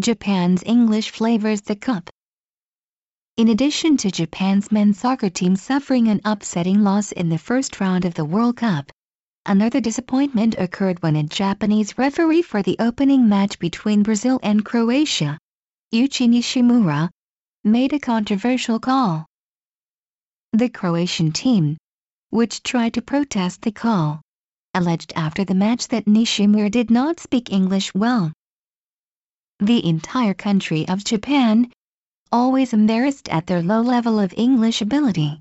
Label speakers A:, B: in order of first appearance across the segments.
A: Japan's English flavors the cup. In addition to Japan's men's soccer team suffering an upsetting loss in the first round of the World Cup, another disappointment occurred when a Japanese referee for the opening match between Brazil and Croatia, Yuichi Nishimura, made a controversial call. The Croatian team, which tried to protest the call, alleged after the match that Nishimura did not speak English well. The entire country of Japan, always embarrassed at their low level of English ability,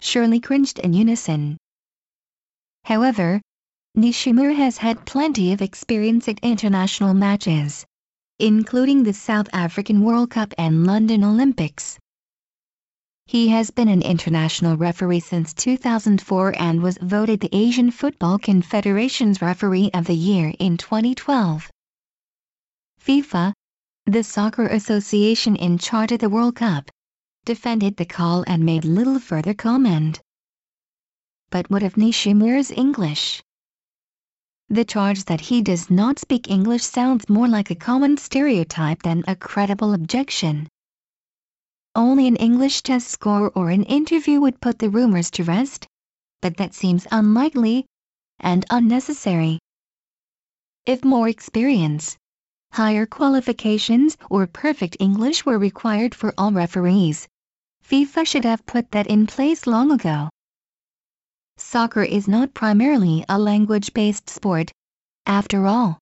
A: surely cringed in unison. However, Nishimura has had plenty of experience at international matches, including the South African World Cup and London Olympics. He has been an international referee since 2004 and was voted the Asian Football Confederation's Referee of the Year in 2012. FIFA, the soccer association in charge of the World Cup, defended the call and made little further comment. But what of Nishimura's English? The charge that he does not speak English sounds more like a common stereotype than a credible objection. Only an English test score or an interview would put the rumors to rest, but that seems unlikely and unnecessary. If more experience, higher qualifications or perfect English were required for all referees, FIFA should have put that in place long ago. Soccer is not primarily a language-based sport, after all.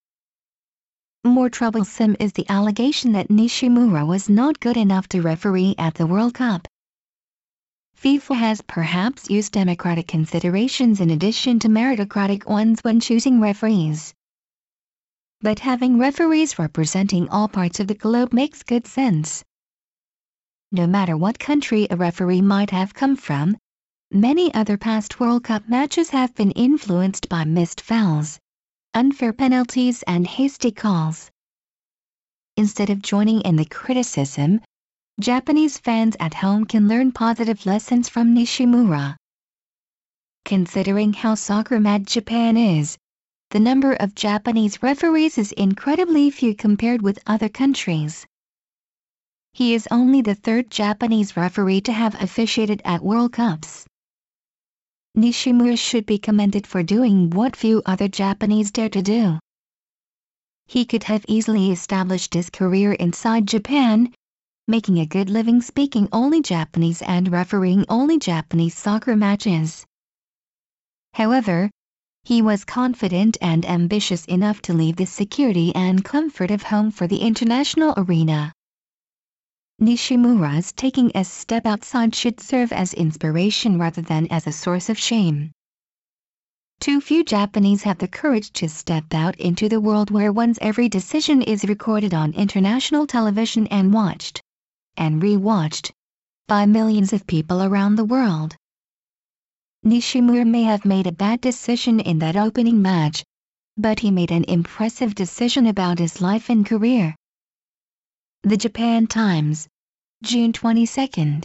A: More troublesome is the allegation that Nishimura was not good enough to referee at the World Cup. FIFA has perhaps used democratic considerations in addition to meritocratic ones when choosing referees. But having referees representing all parts of the globe makes good sense. No matter what country a referee might have come from, many other past World Cup matches have been influenced by missed fouls unfair penalties and hasty calls. Instead of joining in the criticism, Japanese fans at home can learn positive lessons from Nishimura. Considering how soccer-mad Japan is, the number of Japanese referees is incredibly few compared with other countries. He is only the third Japanese referee to have officiated at World Cups. Nishimura should be commended for doing what few other Japanese dare to do. He could have easily established his career inside Japan, making a good living speaking only Japanese and refereeing only Japanese soccer matches. However, he was confident and ambitious enough to leave the security and comfort of home for the international arena. Nishimura's taking a step outside should serve as inspiration rather than as a source of shame. Too few Japanese have the courage to step out into the world where one's every decision is recorded on international television and watched, and re-watched, by millions of people around the world. Nishimura may have made a bad decision in that opening match, but he made an impressive decision about his life and career. The Japan Times, June 22.